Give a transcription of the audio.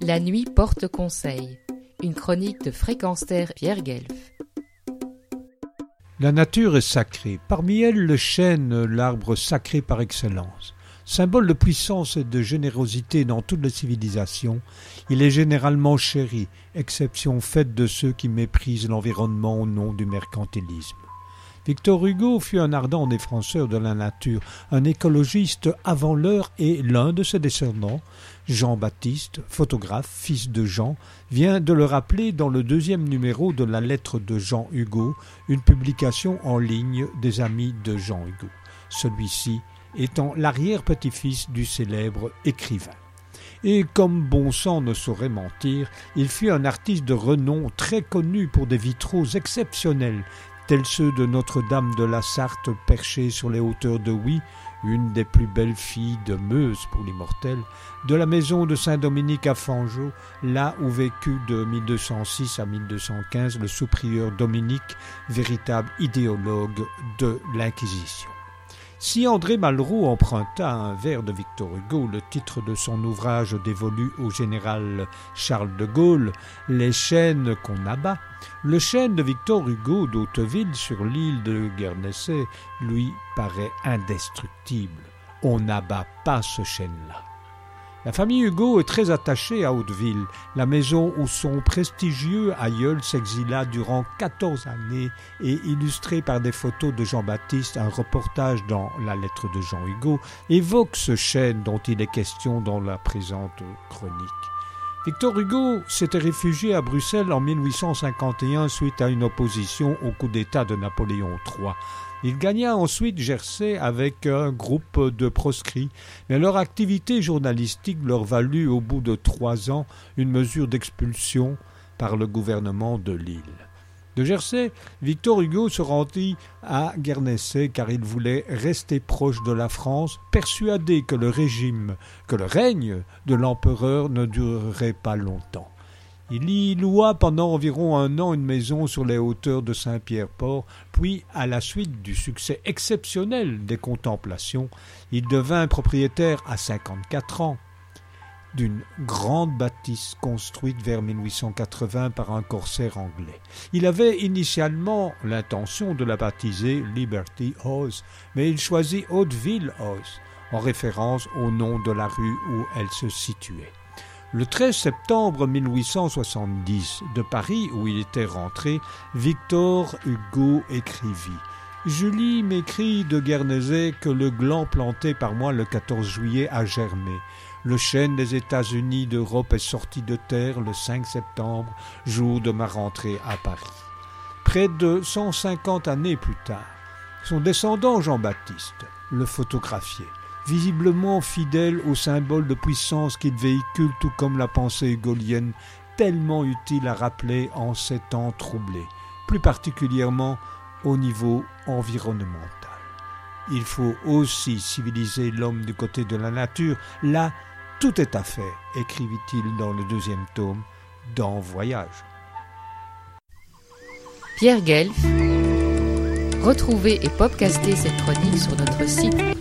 La nuit porte conseil. Une chronique de Fréquence Pierre Guelf. La nature est sacrée. Parmi elles, le chêne, l'arbre sacré par excellence. Symbole de puissance et de générosité dans toutes les civilisations, il est généralement chéri, exception faite de ceux qui méprisent l'environnement au nom du mercantilisme. Victor Hugo fut un ardent défenseur de la nature, un écologiste avant l'heure et l'un de ses descendants, Jean-Baptiste, photographe, fils de Jean, vient de le rappeler dans le deuxième numéro de la lettre de Jean Hugo, une publication en ligne des amis de Jean Hugo, celui-ci étant l'arrière-petit-fils du célèbre écrivain. Et comme bon sang ne saurait mentir, il fut un artiste de renom très connu pour des vitraux exceptionnels, tels ceux de Notre-Dame de la Sarthe perchée sur les hauteurs de Huy, une des plus belles filles de Meuse pour l'immortel, de la maison de Saint-Dominique à Fangeau, là où vécut de 1206 à 1215 le sous-prieur Dominique, véritable idéologue de l'Inquisition. Si André Malraux emprunta un vers de Victor Hugo le titre de son ouvrage dévolu au général Charles de Gaulle, Les chênes qu'on abat, le chêne de Victor Hugo d'Hauteville sur l'île de Guernesey lui paraît indestructible. On n'abat pas ce chêne-là. La famille Hugo est très attachée à Hauteville, la maison où son prestigieux aïeul s'exila durant quatorze années et illustré par des photos de Jean-Baptiste, un reportage dans la lettre de Jean Hugo, évoque ce chêne dont il est question dans la présente chronique. Victor Hugo s'était réfugié à Bruxelles en 1851 suite à une opposition au coup d'État de Napoléon III. Il gagna ensuite Jersey avec un groupe de proscrits, mais leur activité journalistique leur valut au bout de trois ans une mesure d'expulsion par le gouvernement de l'île. De Jersey, Victor Hugo se rendit à Guernesey car il voulait rester proche de la France, persuadé que le régime, que le règne de l'empereur ne durerait pas longtemps. Il y loua pendant environ un an une maison sur les hauteurs de Saint-Pierre-Port, puis, à la suite du succès exceptionnel des contemplations, il devint propriétaire à 54 ans d'une grande bâtisse construite vers 1880 par un corsaire anglais. Il avait initialement l'intention de la baptiser Liberty House, mais il choisit Hauteville House, en référence au nom de la rue où elle se situait. Le 13 septembre 1870, de Paris où il était rentré, Victor Hugo écrivit Julie m'écrit de Guernesey que le gland planté par moi le 14 juillet a germé. Le chêne des États-Unis d'Europe est sorti de terre le 5 septembre, jour de ma rentrée à Paris. Près de 150 années plus tard, son descendant Jean-Baptiste le photographiait visiblement fidèle au symbole de puissance qu'il véhicule, tout comme la pensée hugolienne, tellement utile à rappeler en ces temps troublés, plus particulièrement au niveau environnemental. Il faut aussi civiliser l'homme du côté de la nature. Là, tout est à faire, écrivit-il dans le deuxième tome, dans Voyage. Pierre Guelf, retrouvez et podcastez cette chronique sur notre site